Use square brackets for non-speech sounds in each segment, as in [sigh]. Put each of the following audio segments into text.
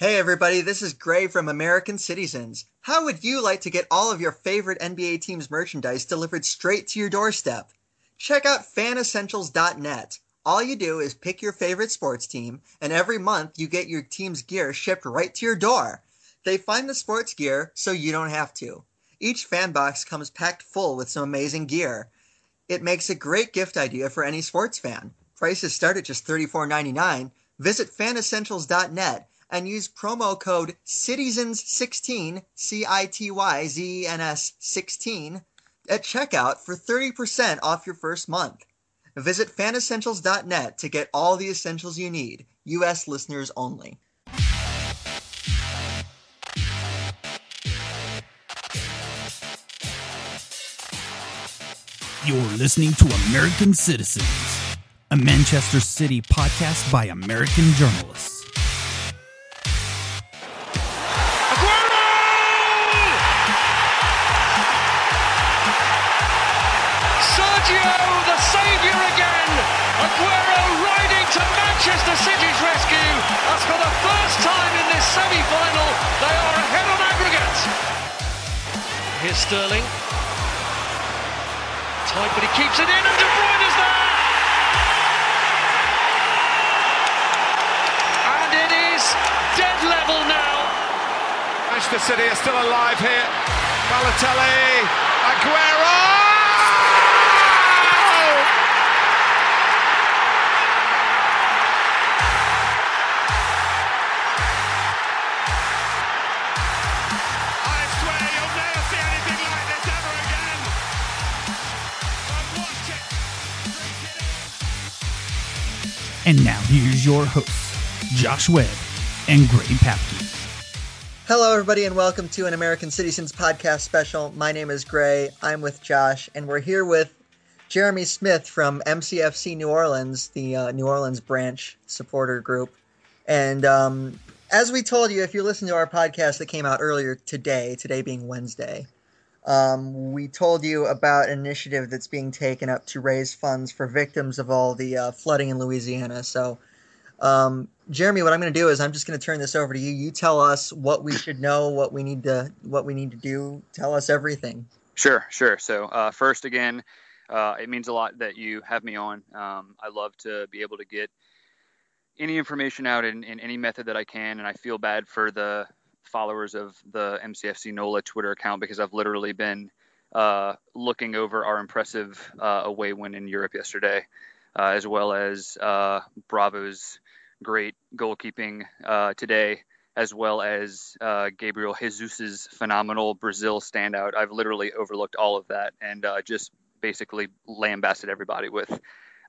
Hey everybody, this is Grey from American Cityzens. How would you like to get all of your favorite NBA teams merchandise delivered straight to your doorstep? Check out fanessentials.net. All you do is pick your favorite sports team, and every month you get your team's gear shipped right to your door. They find the sports gear so you don't have to. Each fan box comes packed full with some amazing gear. It makes a great gift idea for any sports fan. Prices start at just $34.99. Visit fanessentials.net and use promo code CITYZENS16, C I T Y Z E N S 16, at checkout for 30% off your first month. Visit fanessentials.net to get all the essentials you need. U.S. listeners only. You're listening to American Cityzens, a Manchester City podcast by American journalists. Manchester City's rescue as for the first time in this semi-final, they are ahead on aggregate. Here's Sterling. Tight, but he keeps it in, and De Bruyne is there. And it is dead level now. Manchester City are still alive here. Balotelli, Aguero! And now here's your hosts, Josh Webb and Grey Papke. Hello, everybody, and welcome to an American Cityzens podcast special. My name is Grey. I'm with Josh, and we're here with Jeremy Smith from MCFC New Orleans, the uh, New Orleans branch supporter group. And um, as we told you, if you listen to our podcast that came out earlier today, today being Wednesday, um, we told you about an initiative that's being taken up to raise funds for victims of all the uh, flooding in Louisiana. So, um, Jeremy, what I'm going to do is I'm just going to turn this over to you. You tell us what we should know, what we need to, what we need to do. Tell us everything. Sure, sure. So uh, first, again, uh, it means a lot that you have me on. Um, I love to be able to get any information out in, in any method that I can, and I feel bad for the followers of the MCFC NOLA Twitter account because I've literally been uh, looking over our impressive uh, away win in Europe yesterday, uh, as well as uh, Bravo's great goalkeeping uh, today, as well as uh, Gabriel Jesus's phenomenal Brazil standout. I've literally overlooked all of that and just basically lambasted everybody with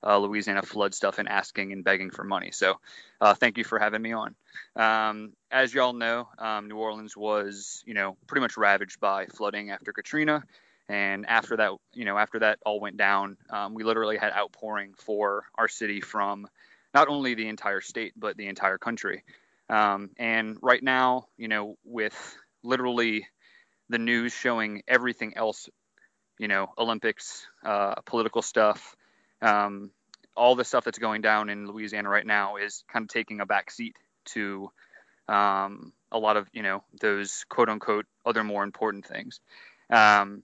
uh, Louisiana flood stuff and asking and begging for money. So, uh, thank you for having me on. Um, as y'all know, um, New Orleans was, you know, pretty much ravaged by flooding after Katrina, and after that, you know, after that all went down, um, we literally had outpouring for our city from not only the entire state but the entire country. Um, and right now, you know, with literally the news showing everything else, you know, Olympics, uh, political stuff, um, all the stuff that's going down in Louisiana right now is kind of taking a back seat to um, a lot of you know those quote unquote other more important things. Um,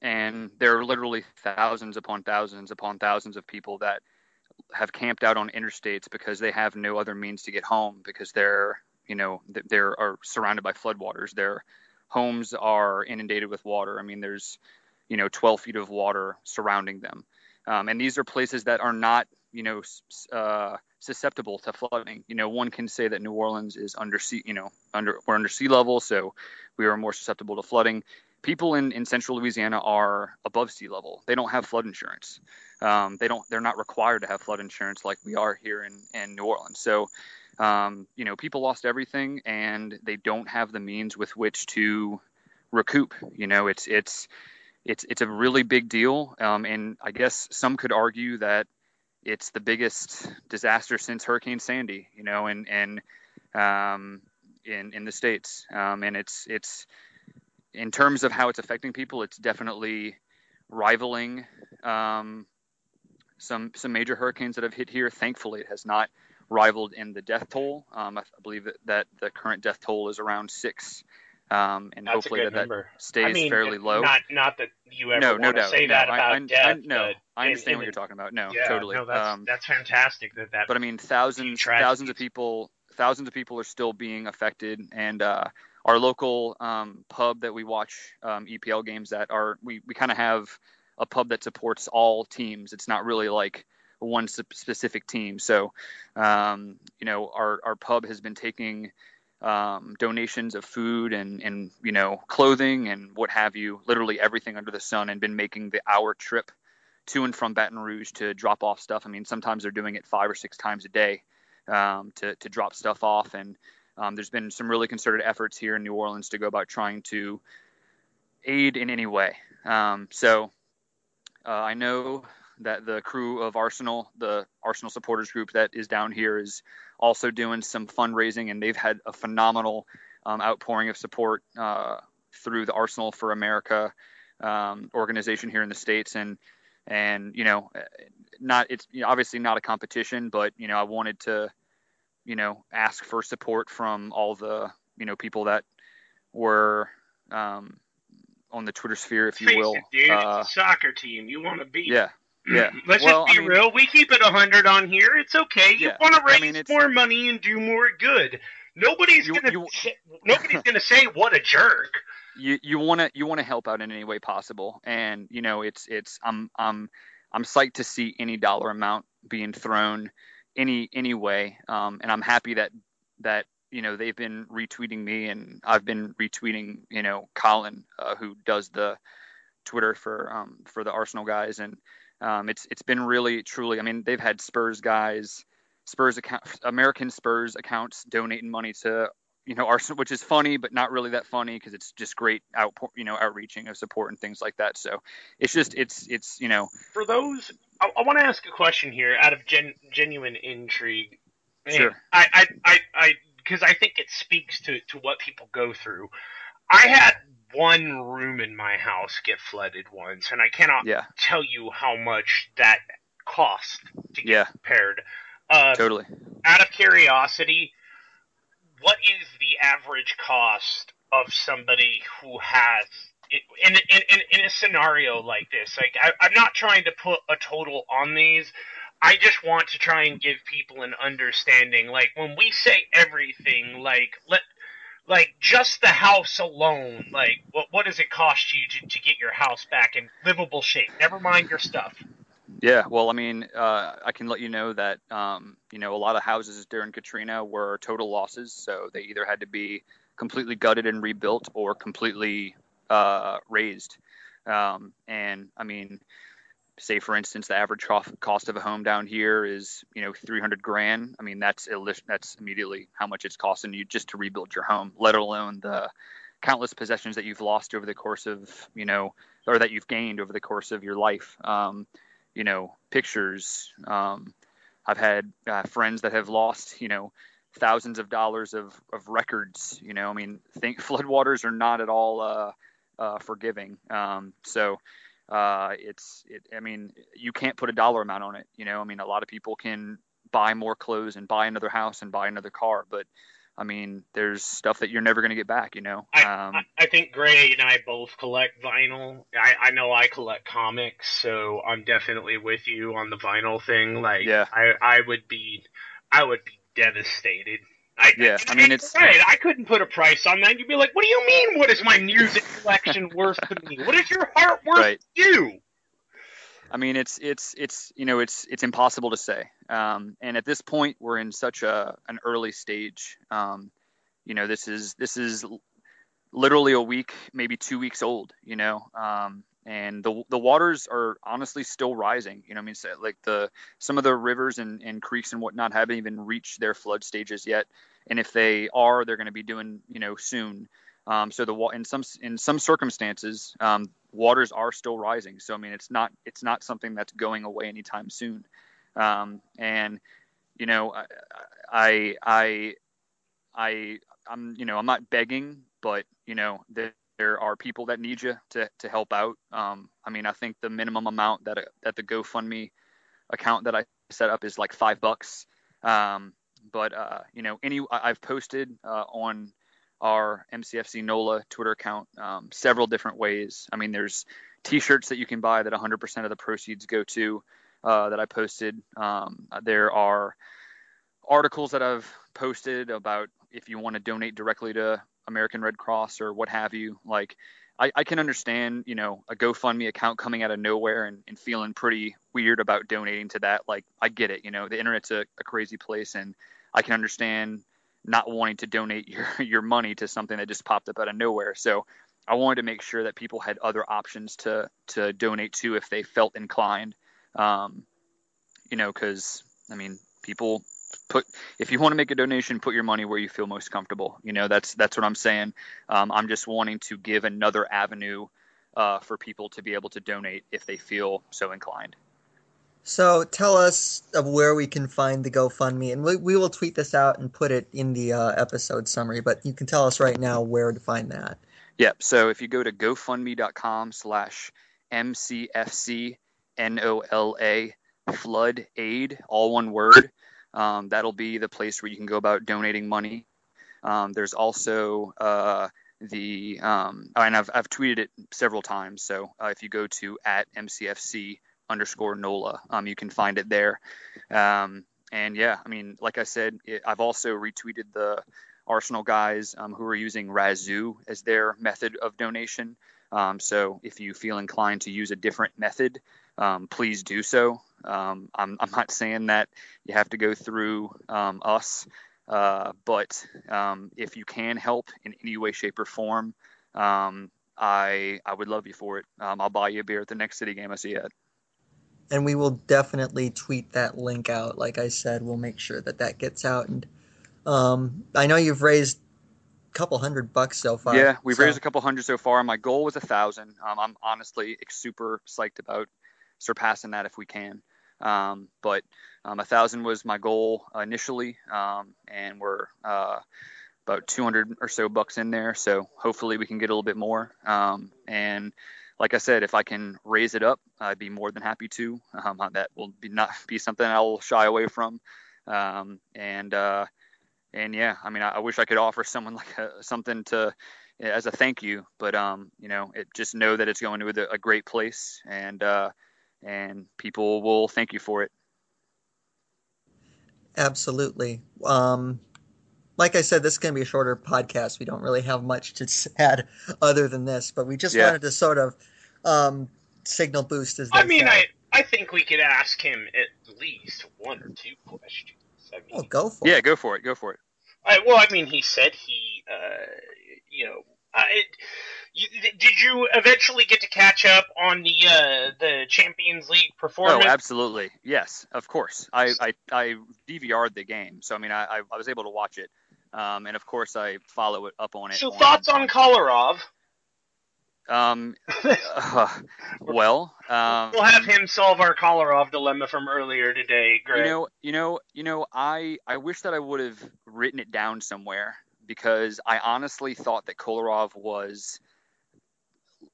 and there are literally thousands upon thousands upon thousands of people that have camped out on interstates because they have no other means to get home because they're you know they are surrounded by floodwaters. Their homes are inundated with water. I mean, there's you know 12 feet of water surrounding them. Um, and these are places that are not, you know, uh, susceptible to flooding. You know, one can say that New Orleans is under sea, you know, under we're under sea level, so we are more susceptible to flooding. People in, in central Louisiana are above sea level. They don't have flood insurance. Um, they don't. They're not required to have flood insurance like we are here in, in New Orleans. So, um, you know, people lost everything, and they don't have the means with which to recoup. You know, it's it's it's it's a really big deal, um, and I guess some could argue that it's the biggest disaster since Hurricane Sandy, you know, and and um, in in the states, um, and it's it's in terms of how it's affecting people, it's definitely rivaling um, some some major hurricanes that have hit here. Thankfully, it has not rivaled in the death toll. Um, I, believe that, that the current death toll is around six. Um, and That's hopefully that, that stays I mean, fairly low. Not, not that you ever no, want no to doubt. say no, that I, about I, death. I, no, I understand what you're talking about. No, yeah, totally. No, that's, um, that's fantastic that that. but I mean, thousands, thousands of people, thousands of people are still being affected, and uh, our local um, pub that we watch um, EPL games at, are we we kind of have a pub that supports all teams. It's not really like one specific team. So, um, you know, our our pub has been taking um, donations of food and and you know clothing and what have you, literally everything under the sun, and been making the hour trip to and from Baton Rouge to drop off stuff. I mean, sometimes they're doing it five or six times a day um, to to drop stuff off, and um, there's been some really concerted efforts here in New Orleans to go about trying to aid in any way. Um, so uh, I know that the crew of Arsenal, the Arsenal supporters group that is down here, is also doing some fundraising, and they've had a phenomenal um, outpouring of support uh, through the Arsenal for America um, organization here in the states, and and you know, not it's you know, obviously not a competition, but you know, I wanted to, you know, ask for support from all the you know people that were um, on the Twitter sphere, if you Face will. it, dude, Uh, it's a soccer team. You want to beat. yeah, yeah. [clears throat] Let's Well, just I be mean- real. We keep it 100 on here. It's okay. You Yeah, want to I raise mean, more money and do more good. Nobody's You- gonna you- say, nobody's gonna say what a jerk. you you want to you want to help out in any way possible and you know it's it's i'm i'm i'm psyched to see any dollar amount being thrown any any way um, and i'm happy that that you know they've been retweeting me and i've been retweeting you know colin uh, who does the twitter for um, for the arsenal guys and um, it's it's been really truly i mean they've had spurs guys spurs account american spurs accounts donating money to you know, Arsenal, which is funny, but not really that funny because it's just great out, you know, outreaching of support and things like that. So it's just, it's, it's, you know, For those, I, I want to ask a question here out of gen, genuine intrigue. And Sure. I, I, I, I, because I think it speaks to to what people go through. I had one room in my house get flooded once, and I cannot yeah, tell you how much that cost to get Yeah. repaired. Uh, totally. out of curiosity, what is the average cost of somebody who has in in, in, in a scenario like this? Like, I, I'm not trying to put a total on these. I just want to try and give people an understanding. Like when we say everything, like let like just the house alone, like what what does it cost you to, to get your house back in livable shape? Never mind your stuff. Yeah, well, I mean, uh, I can let you know that um, you know a lot of houses during Katrina were total losses, so they either had to be completely gutted and rebuilt or completely uh, raised. Um, and I mean, say for instance, the average cost of a home down here is you know 300 grand. I mean, that's that's immediately how much it's costing you just to rebuild your home, let alone the countless possessions that you've lost over the course of you know or that you've gained over the course of your life. Um, you know, pictures. Um, I've had uh, friends that have lost, you know, thousands of dollars of, of records. You know, I mean, think [laughs] floodwaters are not at all uh, uh, forgiving. Um, so uh, it's, it, I mean, you can't put a dollar amount on it. You know, I mean, a lot of people can buy more clothes and buy another house and buy another car, but I mean, there's stuff that you're never going to get back. You know, I, um, I, I think Grey and I both collect vinyl. I, I know I collect comics, so I'm definitely with you on the vinyl thing. Like, Yeah. I, I would be, I would be devastated. I, Yeah, I and mean, it's- right. I couldn't put a price on that. You'd be like, "What do you mean? What is my music collection worth to me? What is your heart worth Right. to you?" I mean, it's it's it's you know it's it's impossible to say. Um, and at this point, we're in such a an early stage. Um, you know, this is this is literally a week, maybe two weeks old. You know, um, and the the waters are honestly still rising. You know, I mean, so, like the some of the rivers and, and creeks and whatnot haven't even reached their flood stages yet. And if they are, they're going to be doing you know soon. Um, so the in some in some circumstances, um, waters are still rising. So I mean, it's not it's not something that's going away anytime soon. Um, and you know, I I I, I'm you know I'm not begging, but you know there, there are people that need you to to help out. Um, I mean, I think the minimum amount that that the GoFundMe account that I set up is like five bucks. Um, but uh, you know, any I've posted uh, on our MCFC NOLA Twitter account um, several different ways. I mean, there's T-shirts that you can buy that 100% of the proceeds go to uh, that I posted. Um, there are articles that I've posted about if you want to donate directly to American Red Cross or what have you. Like, I, I can understand, you know, a GoFundMe account coming out of nowhere and, and, feeling pretty weird about donating to that. Like, I get it. You know, the internet's a, a crazy place, and I can understand not wanting to donate [laughs] your your money to something that just popped up out of nowhere. So I wanted to make sure that people had other options to to donate to if they felt inclined. Um, you know, because I mean, people put if you want to make a donation, put your money where you feel most comfortable. You know, that's that's what I'm saying. Um, I'm just wanting to give another avenue uh, for people to be able to donate if they feel so inclined. So tell us of where we can find the GoFundMe, and we, we will tweet this out and put it in the uh, episode summary. But you can tell us right now where to find that. Yep. So if you go to GoFundMe.com slash MCFC NOLA flood aid, all one word, um, that'll be the place where you can go about donating money. Um, there's also uh, the, um, and I've, I've tweeted it several times. So uh, if you go to at MCFC underscore NOLA. Um, you can find it there. Um, and yeah, I mean, like I said, it, I've also retweeted the Arsenal guys um, who are using Razoo as their method of donation. Um, so if you feel inclined to use a different method, um, please do so. Um, I'm, I'm, not saying that you have to go through us, uh, but if you can help in any way, shape, or form, I I would love you for it. I'll buy you a beer at the next city game I see you at and we will definitely tweet that link out. Like I said, we'll make sure that that gets out. And um, I know you've raised a couple hundred bucks so far. Yeah, we've so. raised a couple hundred so far. My goal was a thousand. Um, I'm honestly super psyched about surpassing that if we can. Um, but um, a thousand was my goal initially, um, and we're uh, about 200 or so bucks in there. So hopefully we can get a little bit more. Um, and like I said, if I can raise it up, I'd be more than happy to. Um, [laughs] that will be not be something I'll shy away from. Um, and uh, and yeah, I mean, I, I, wish I could offer someone [laughs] like a, something to as a thank you, but you know, it just know that it's going to a, a great place, and uh, and people will thank you for it. Absolutely. Um, like I said, this is going to be a shorter podcast. We don't really have much to [laughs] add other than this, but we just yeah. wanted to sort of um, signal boost as I mean, I I think we could ask him at least one or two questions. I mean, oh, go for yeah, it. Yeah, go for it. Go for it. I, well, I mean, he said he, uh, you know, I, you, did you eventually get to catch up on the uh, the Champions League performance? Oh, absolutely. Yes, of course. I I, I DVR'd the game, so I mean, I I was able to watch it, um, and of course I follow it up on it. So on, thoughts on Kolarov? Um, uh, well, um, we'll have him solve our Kolarov dilemma from earlier today. Greg. You know, you know, you know. I I wish that I would have written it down somewhere because I honestly thought that Kolarov was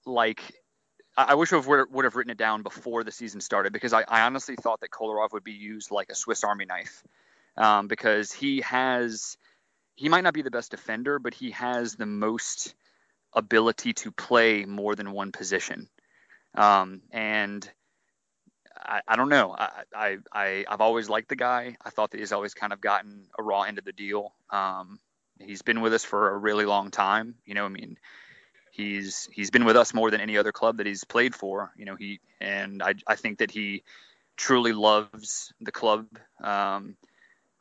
like. I wish I would, have written it down before the season started because I, I honestly thought that Kolarov would be used like a Swiss Army knife um, because he has he might not be the best defender, but he has the most ability to play more than one position. Um, and I, I, don't know. I, I, I, have always liked the guy. I thought that he's always kind of gotten a raw end of the deal. Um, he's been with us for a really long time. You know, I mean, he's he's been with us more than any other club that he's played for. You know, he and I, I think that he truly loves the club. Um,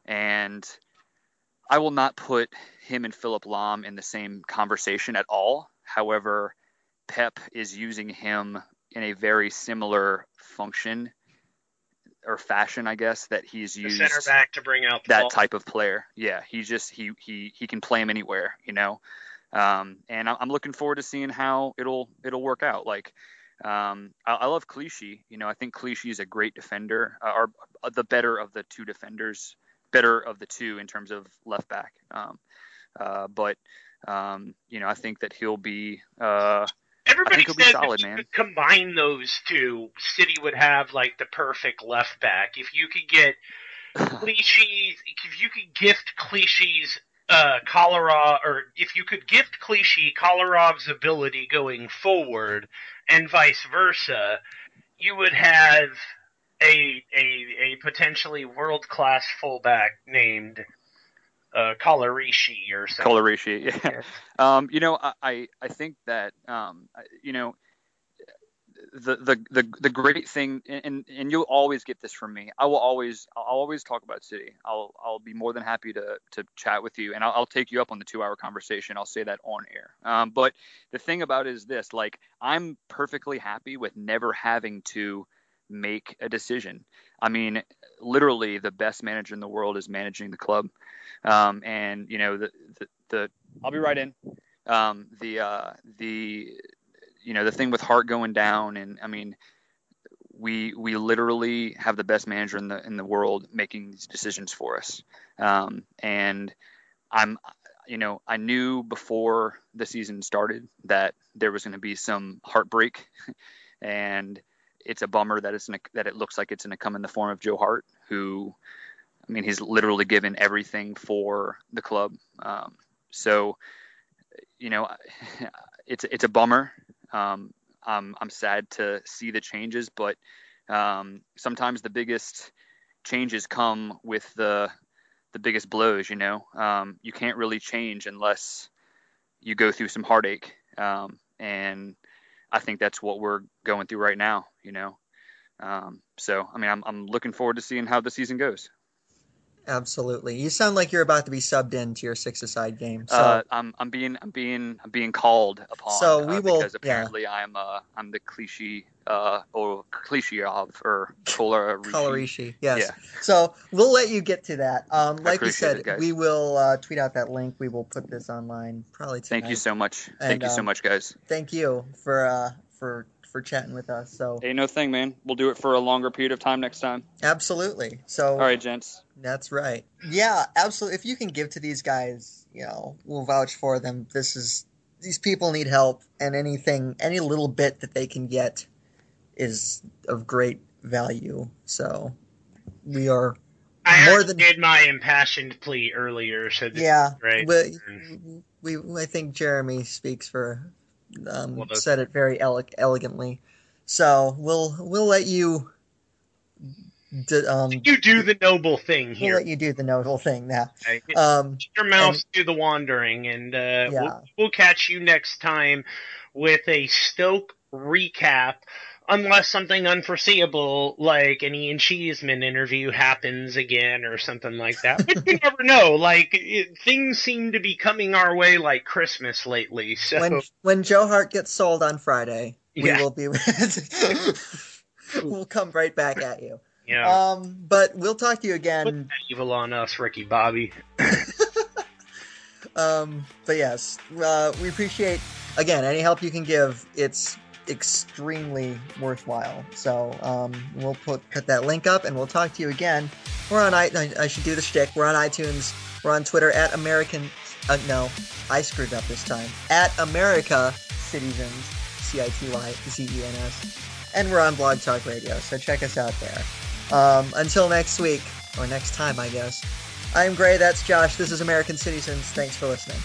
and I will not put him and Philipp Lahm in the same conversation at all. However, Pep is using him in a very similar function or fashion, I guess, that he's the used center back to bring out that ball. type of player. Yeah, he just he he he can play him anywhere, you know. Um, and I'm looking forward to seeing how it'll it'll work out. Like, um, I, I, love Clichy. You know, I think Clichy is a great defender, uh, or uh, the better of the two defenders better of the two in terms of left back. Um, uh, but um, you know, I think that he'll be. Everybody said be solid, if you combine those two, City would have like the perfect left back. If you could get [laughs] Clichy's, if you could gift Clichy's uh, Kolarov, or if you could gift Clichy Kolarov's ability going forward, and vice versa, you would have a a, a potentially world class fullback named uh, Kolarishi or something. Kolarishi, yeah. [laughs] Um, you know, I I think that um, you know the the the, the great thing and and you'll always get this from me. I will always i'll always talk about city. I'll i'll be more than happy to to chat with you and i'll, I'll take you up on the two hour conversation. I'll say that on air. Um, but the thing about it is this like i'm perfectly happy with never having to make a decision. I mean literally the best manager in the world is managing the club. Um, and you know the, the the i'll be right in. Um, the uh, the you know the thing with Hart going down, and I mean, we we literally have the best manager in the in the world making these decisions for us. Um, and I'm, you know, I knew before the season started that there was going to be some heartbreak, [laughs] and it's a bummer that it's that it looks like it's going to come in the form of Joe Hart, who, I mean, he's literally given everything for the club. Um, so, you know, [laughs] it's it's a bummer. Um, I'm, I'm sad to see the changes, but um, sometimes the biggest changes come with the the biggest blows. You know, um, you can't really change unless you go through some heartache, um, and I think that's what we're going through right now. You know, um, so I mean, I'm I'm looking forward to seeing how the season goes. Absolutely. You sound like you're about to be subbed into your six aside game. So uh, I'm I'm being I'm being I'm being called upon. So we uh, will because apparently yeah. I'm uh I'm the cliche uh or Clichy or Kola [laughs] Kolarishi. Yes. Yeah. So we'll let you get to that. Um, like you said, it, we will uh, tweet out that link. We will put this online probably tonight. Thank you so much. And, thank you so um, much, guys. Thank you for uh for for chatting with us. So hey, no thing, man. We'll do it for a longer period of time next time. Absolutely. So all right, gents. That's right. Yeah, absolutely. If you can give to these guys, you know, we'll vouch for them. This is these people need help, and anything, any little bit that they can get, is of great value. So we are I more than did my impassioned plea earlier. So yeah, right. We, we, I think Jeremy speaks for um, well, said it very ele- elegantly. So we'll we'll let you. D- um, you do the noble thing here. We'll let you do the noble thing now. Okay. Um, your mouth and, do the wandering, and uh, yeah. we'll, we'll catch you next time with a Stoke recap unless something unforeseeable like an Ian Cheeseman interview happens again or something like that. But you never know. Like it, things seem to be coming our way like Christmas lately. So when when Joe Hart gets sold on Friday, we yeah. will be. [laughs] we'll come right back at you. Yeah. Um, but we'll talk to you again. Evil on us, Ricky Bobby. [laughs] um, but yes, uh, we appreciate again any help you can give. It's extremely worthwhile. So um, we'll put put that link up, and we'll talk to you again. We're on I, I should do the shtick. We're on iTunes. We're on Twitter at American. Uh, no, I screwed up this time. At America Cityzens, C I T Y Z E N S, and we're on Blog Talk Radio. So check us out there. Um, until next week or next time, I guess. I'm Grey. That's Josh. This is American Cityzens. Thanks for listening.